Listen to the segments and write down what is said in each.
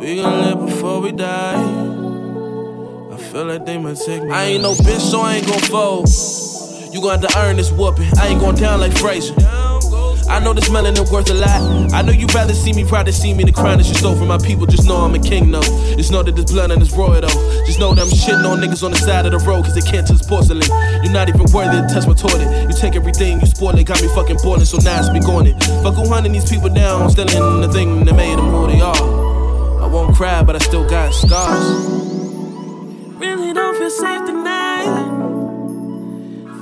We gonna live before we die. I feel like they might take my I ain't no bitch, so I ain't gon' fold. You gonna have to earn this whooping. I ain't going down like Frazier. I know this melanin worth a lot. I know you'd rather see me proud to see me the crown that you stole from my people. Just know I'm a king, though. Just know that this blood and this royal, though. Just know that I'm shitting on niggas on the side of the road, cause they can't touch porcelain. You're not even worthy to touch my toilet. You take everything, you spoil it, got me fucking boiling, so now I speak on it. Fuck who hunting these people down, still in the thing that made them who they are. Won't cry, but I still got scars. Really don't feel safe tonight.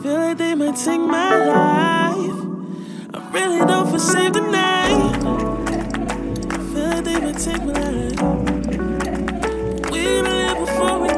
Feel like they might take my life I really don't feel safe tonight. Feel like they might take my life. We live before we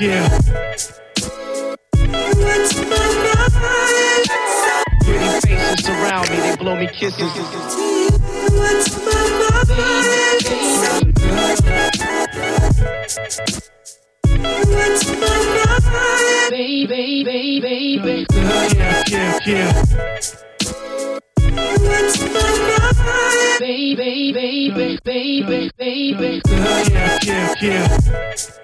Yeah. Pretty faces surround me, they blow me kisses. Baby, baby, baby. Yeah, yeah, yeah. Baby, baby, baby, baby. Yeah, yeah, yeah.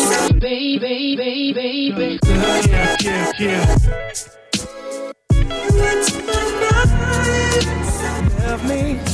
baby, baby, baby. Girl, yeah, yeah, yeah. It's my mind. Love me.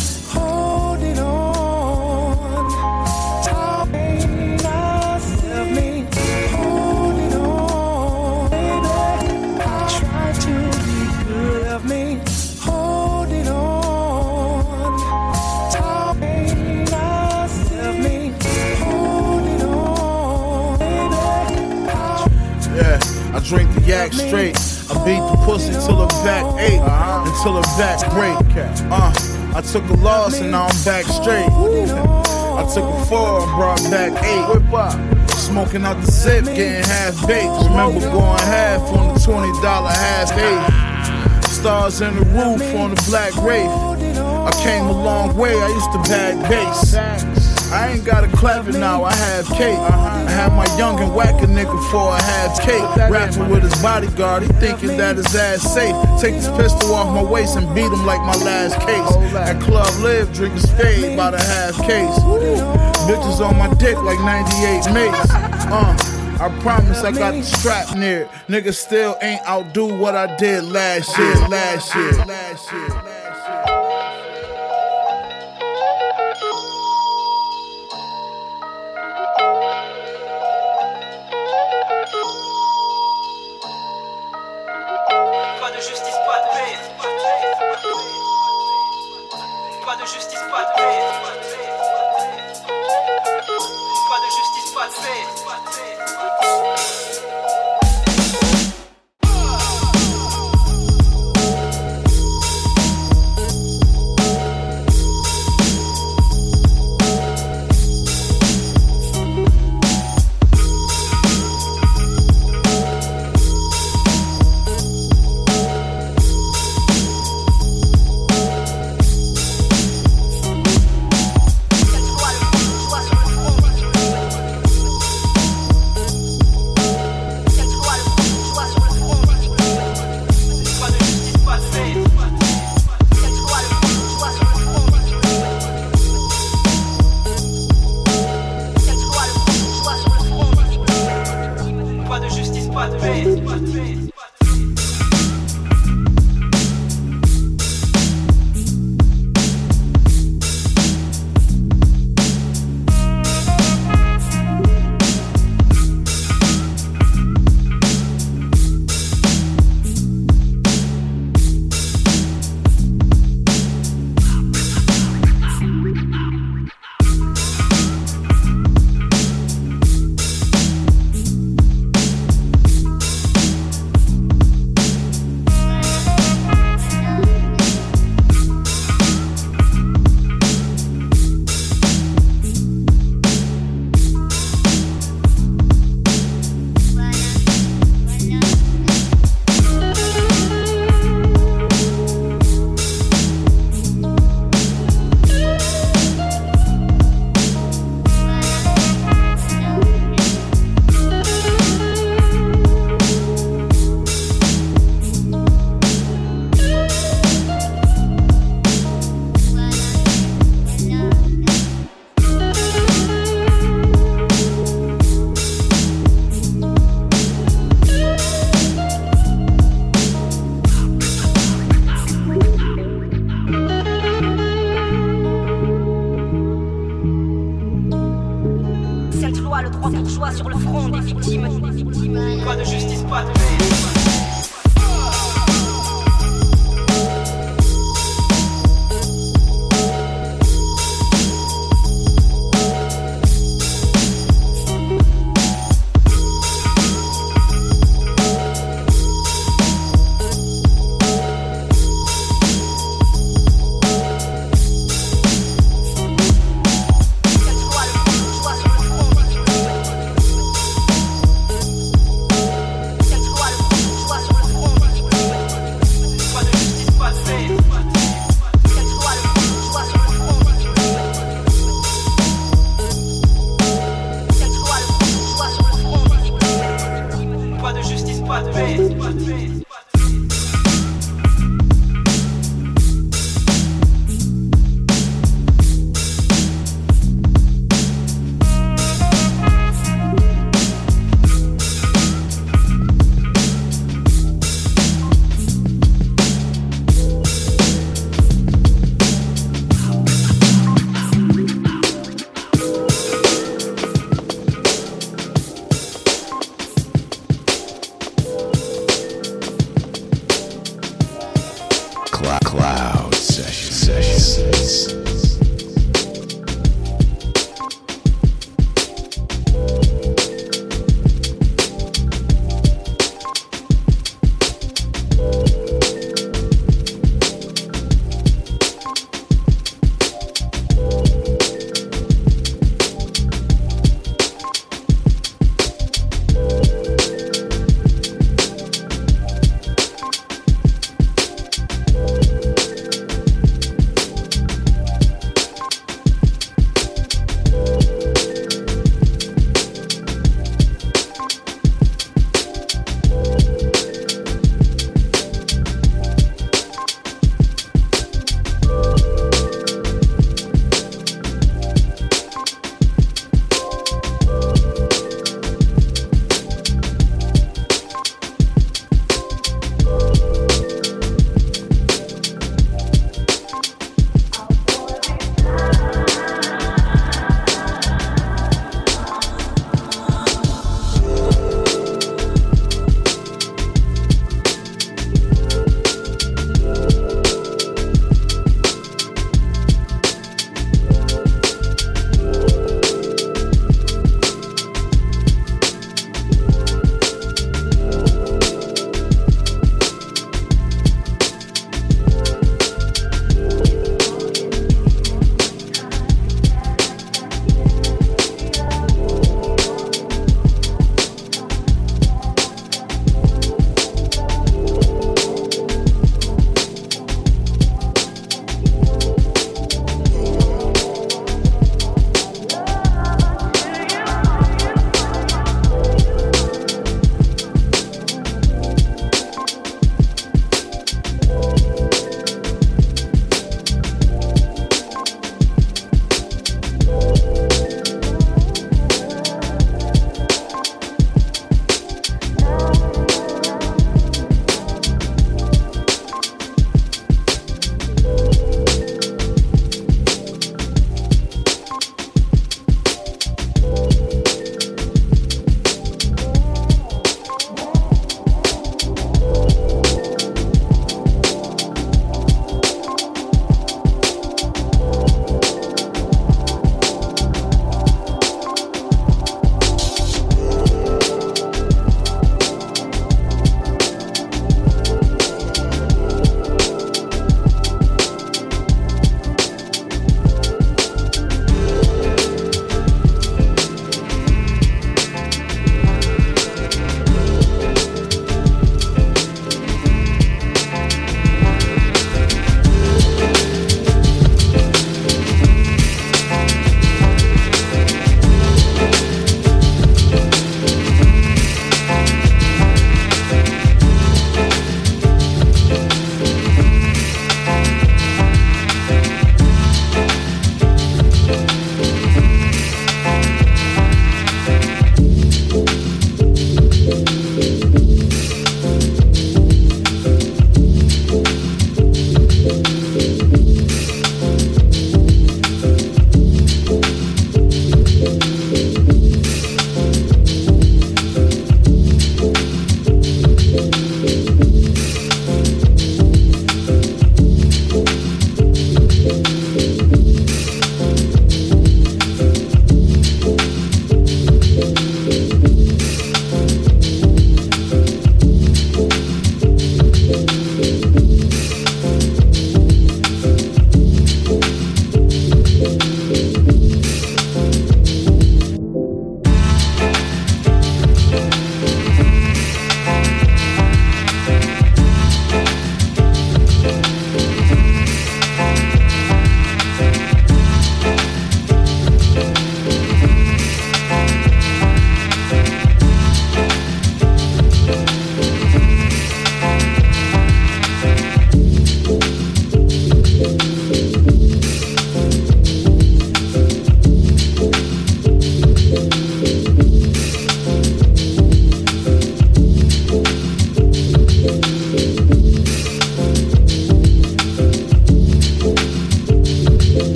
straight. I beat the pussy till her back ache, until her back break. Uh, I took a loss and now I'm back straight. I took a four and brought back eight. Smoking out the zip, getting half baked. Remember going half on the twenty dollar half eight. Stars in the roof on the black wraith. I came a long way. I used to bag bass. I ain't got a clever now, I have cake. I had my young and whack a nigga for a half cake. Rapping with his bodyguard, he thinking that his ass safe. Take this pistol off my waist and beat him like my last case. At Club Live, drinking spade by the half case. Bitches on my dick like 98 mates. Uh. I promise I got the strap near. Niggas still ain't outdo what I did last year, last year, last year.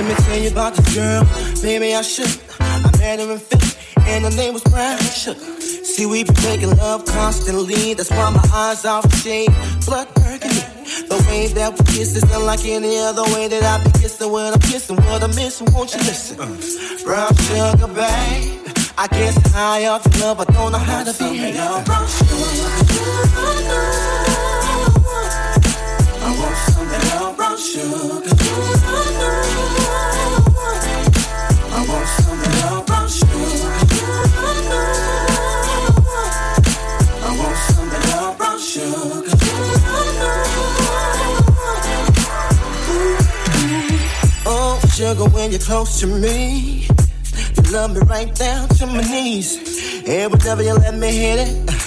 Let me tell you about this girl, baby, I should. I met her in Philly, and her name was Brown. See, we be making love constantly. That's why my eyes off the shade, blood burgundy. The way that we kiss is unlike any other way that I be kissing. What I'm kissing, what I'm missing, won't you listen? Brown sugar, babe. I guess high off love, I don't know how to behave. Brown sugar. I want something I want. I want something I want. Oh, sugar when you're close to me. You love me right down to my knees. And whenever you let me hit it,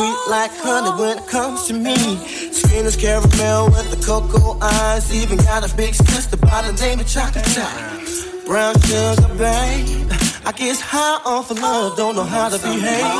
sweet like honey when it comes to me. Skin is caramel with the cocoa eyes. Even got a big sister by the name of Chocolate Thai. Brown sugar, babe. I guess high off of love, don't know how to behave.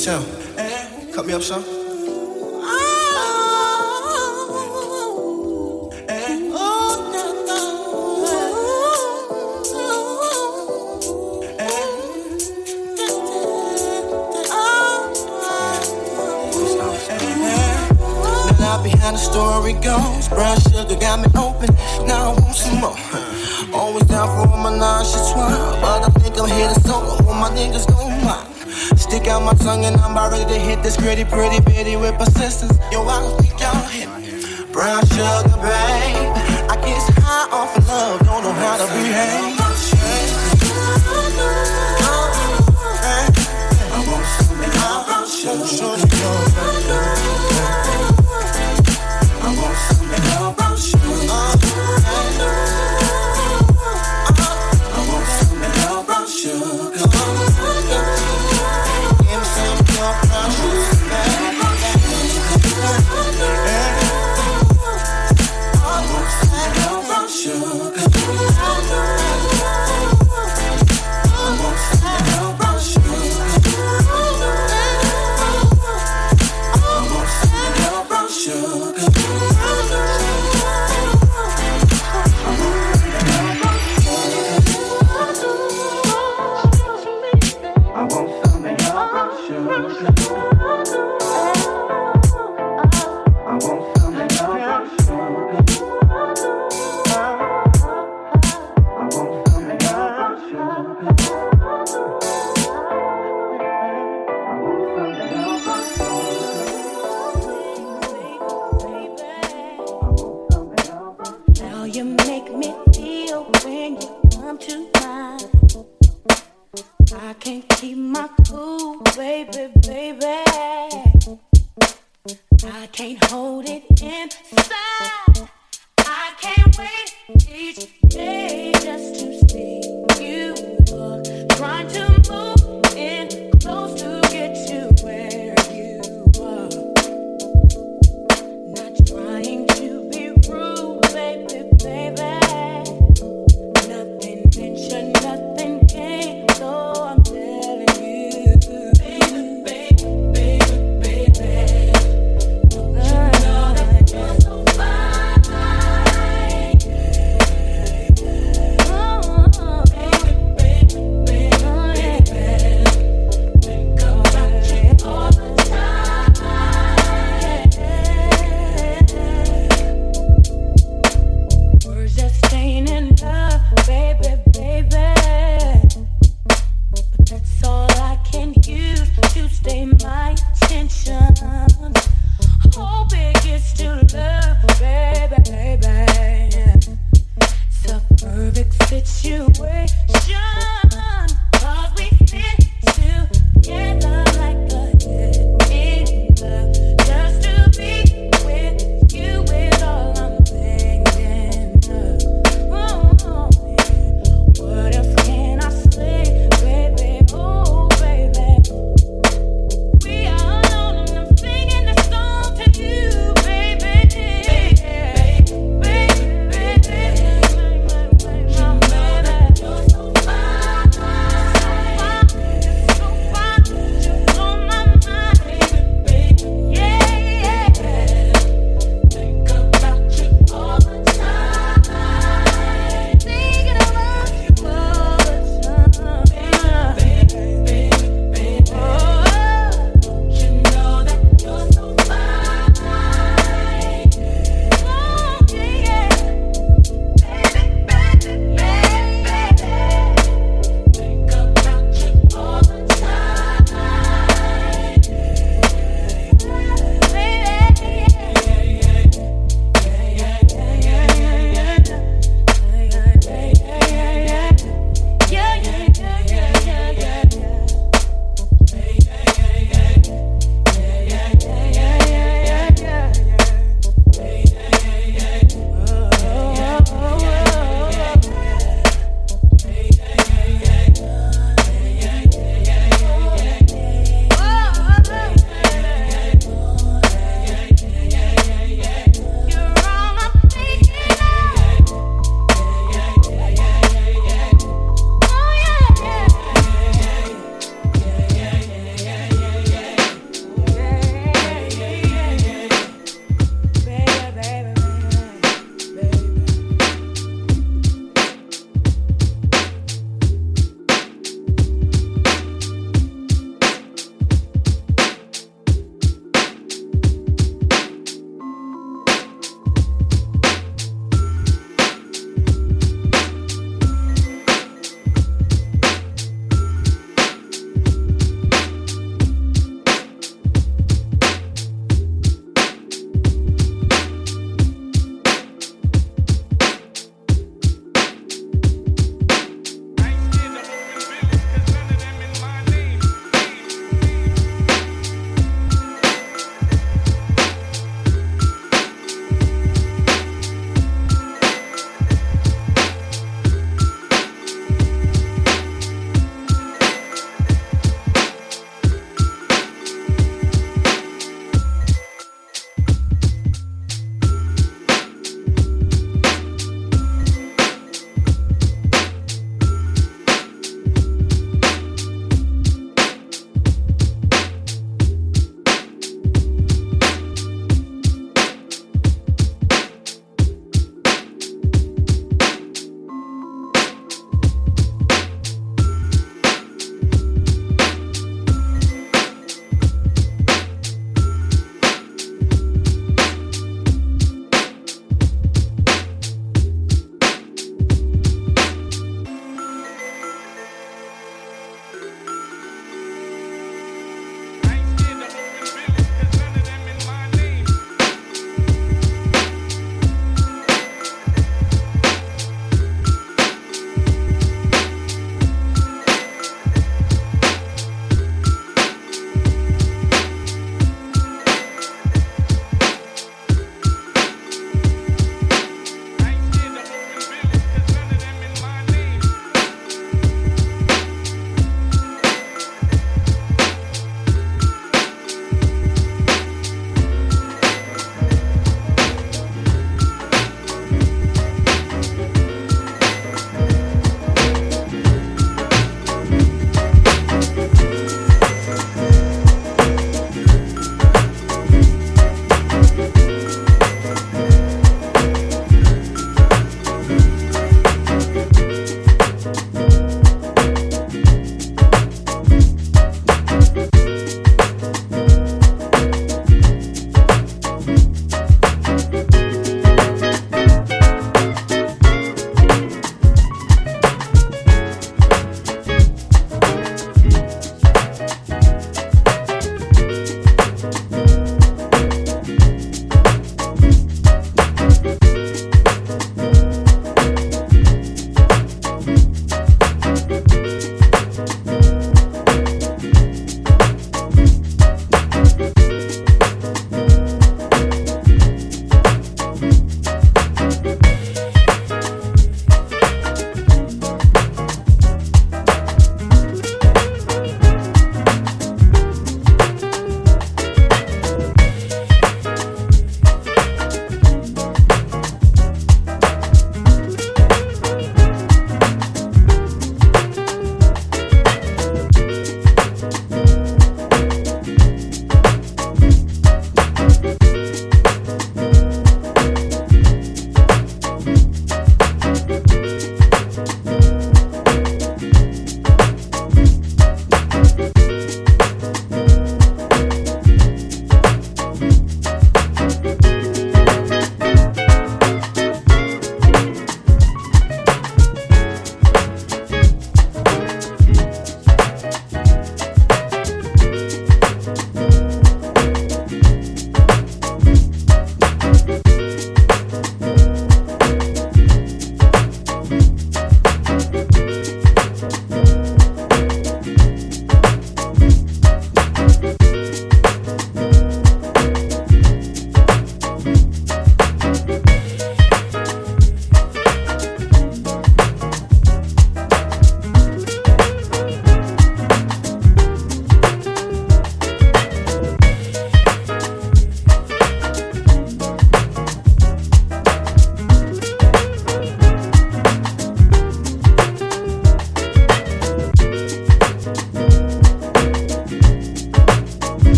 Tim, cut me up son. behind the story goes. Brown sugar got me open, now I want some more. Always down for my nauseous one, but I think I'm here to solo. All my niggas gon' mind. Stick out my tongue and I'm about ready to hit this pretty, pretty bitty with persistence. Yo, I don't think y'all hit. Brown sugar, babe. I guess high off of love, don't know how to behave. I want sugar. I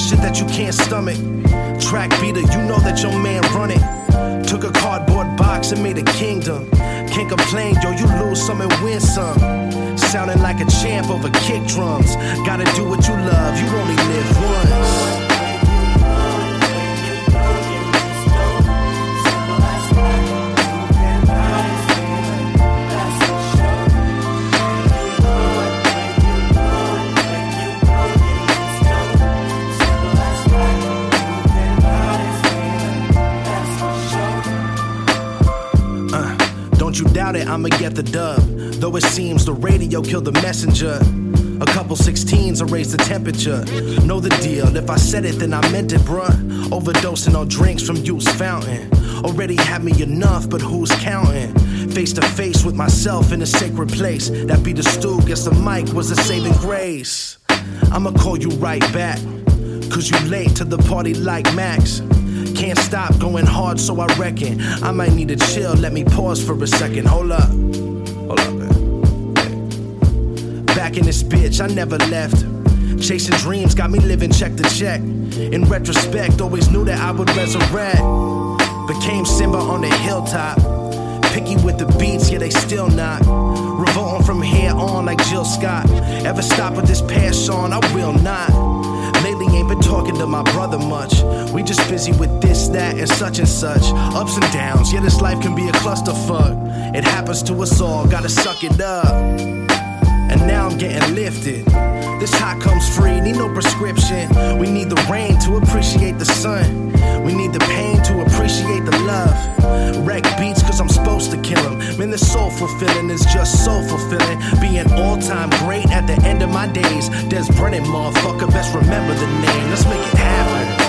shit that you can't stomach. Track beater, you know that your man run it. Took a cardboard box and made a kingdom. Can't complain, yo, you lose some and win some. Sounding like a champ over kick drums. Gotta do what you love, you only live once. I'ma get the dub. Though it seems the radio killed the messenger. A couple 16s will raise the temperature. Know the deal, if I said it, then I meant it, bruh. Overdosing on drinks from Youth's Fountain. Already had me enough, but who's counting? Face to face with myself in a sacred place. That be the stool, guess the mic was a saving grace. I'ma call you right back, cause you late to the party like Max. Can't stop going hard, so I reckon I might need to chill. Let me pause for a second. Hold up. Hold up, man. Back in this bitch, I never left. Chasing dreams got me living check to check. In retrospect, always knew that I would resurrect. Became Simba on the hilltop. Picky with the beats, yeah, they still not. Revolting from here on like Jill Scott. Ever stop with this passion? I will not. Been talking to my brother much. We just busy with this, that, and such and such. Ups and downs, yeah, this life can be a clusterfuck. It happens to us all, gotta suck it up. And now I'm getting lifted. This hot comes free, need no prescription. We need the rain to appreciate the sun. We need the pain to appreciate the love. Wreck beats cause I'm supposed to kill them. Man, this soul fulfilling is just so fulfilling. Being all time great at the end of my days. Des Brennan, motherfucker, best remember the name. Let's make it happen.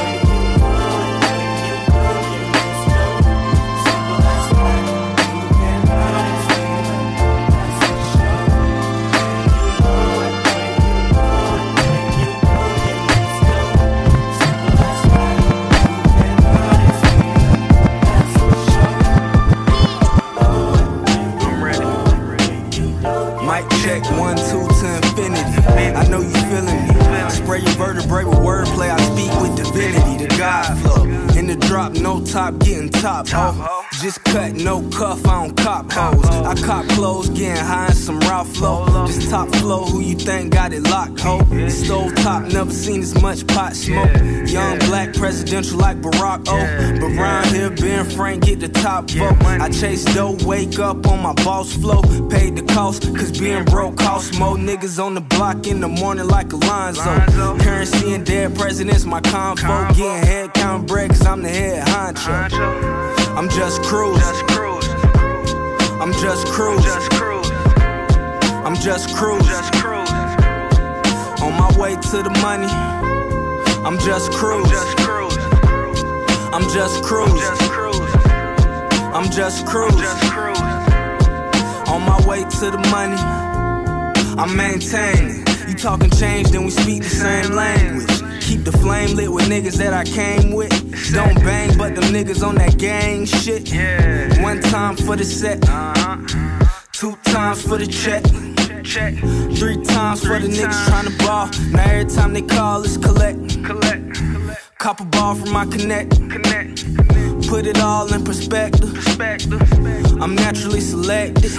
Just cut, no cuff, I don't cop hoes. I cop clothes, getting high in some Ralph flow. Just top flow, who you think got it locked, ho? Stove top, never seen as much pot smoke. Young black presidential like Barack O. But round here, Ben Frank get the top vote. I chase dough, wake up on my boss flow. Paid the cost, cause being broke costs more niggas on the block in the morning like Alonzo. Currency and dead presidents, my convo. Getting head count bread, cause I'm the head honcho. I'm just cruising. I'm just cruising. I'm just cruising. On my way to the money. I'm just cruising. I'm just cruising. I'm just cruising. On my way to the money. I'm maintaining. You talking change, then we speak the same language. Flame lit with niggas that I came with. Don't bang, but them niggas on that gang shit. One time for the set, two times for the check. Three times for the niggas tryna ball. Now every time they call, it's collect. Cop a ball from my connect connect. Put it all in perspective. I'm naturally selected.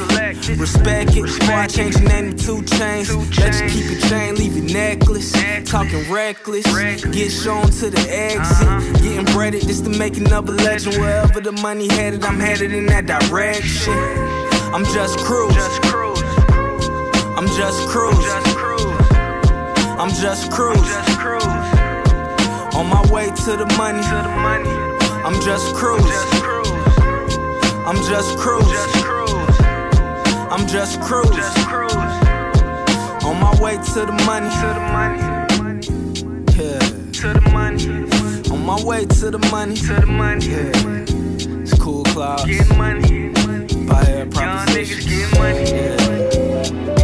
Respect it. Before I change the name to 2 Chainz. Let you keep your chain, leave your necklace. Talking reckless. Get shown to the exit. Getting breaded just to make another legend. Wherever the money headed, I'm headed in that direction. I'm just cruising. I'm just cruising. I'm just cruising. On my way to the money. I'm just cruise. I'm just cruise. I'm just cruise. On my way to the money. Yeah. On my way to the money. Yeah. It's cool, Clouds. Getting money. By money. Yeah.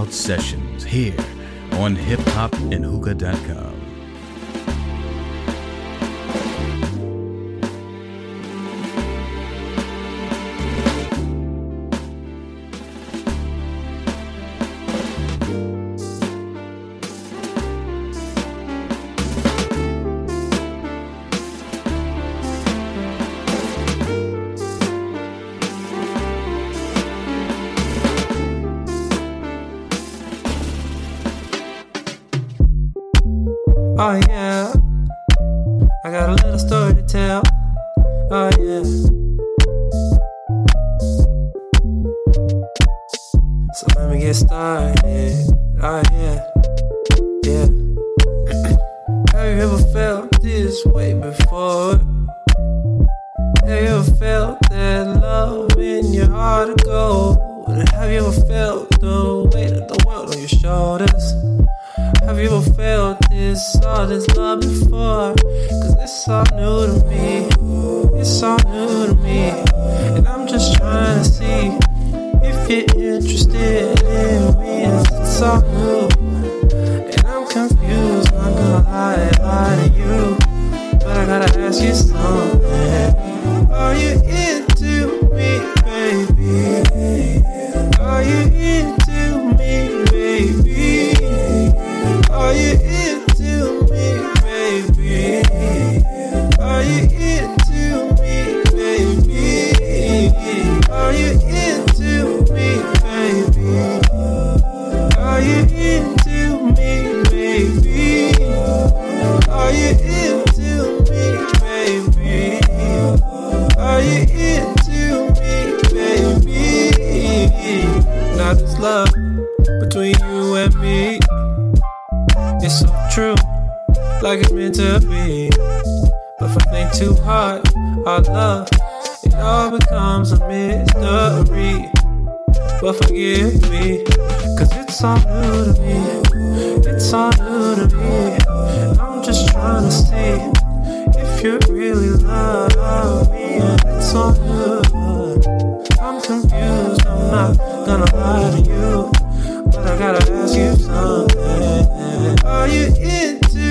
Cloud Sessions here on hiphopandhookah.com. it love between you and me it's so true, like it's meant to be. But if I think too hard, our love, it all becomes a mystery. But forgive me, cause it's all new to me. It's all new to me. I'm just trying to see if you really love me. It's all new. I'm confused, I'm not gonna lie to you. But I gotta ask you something. Are you into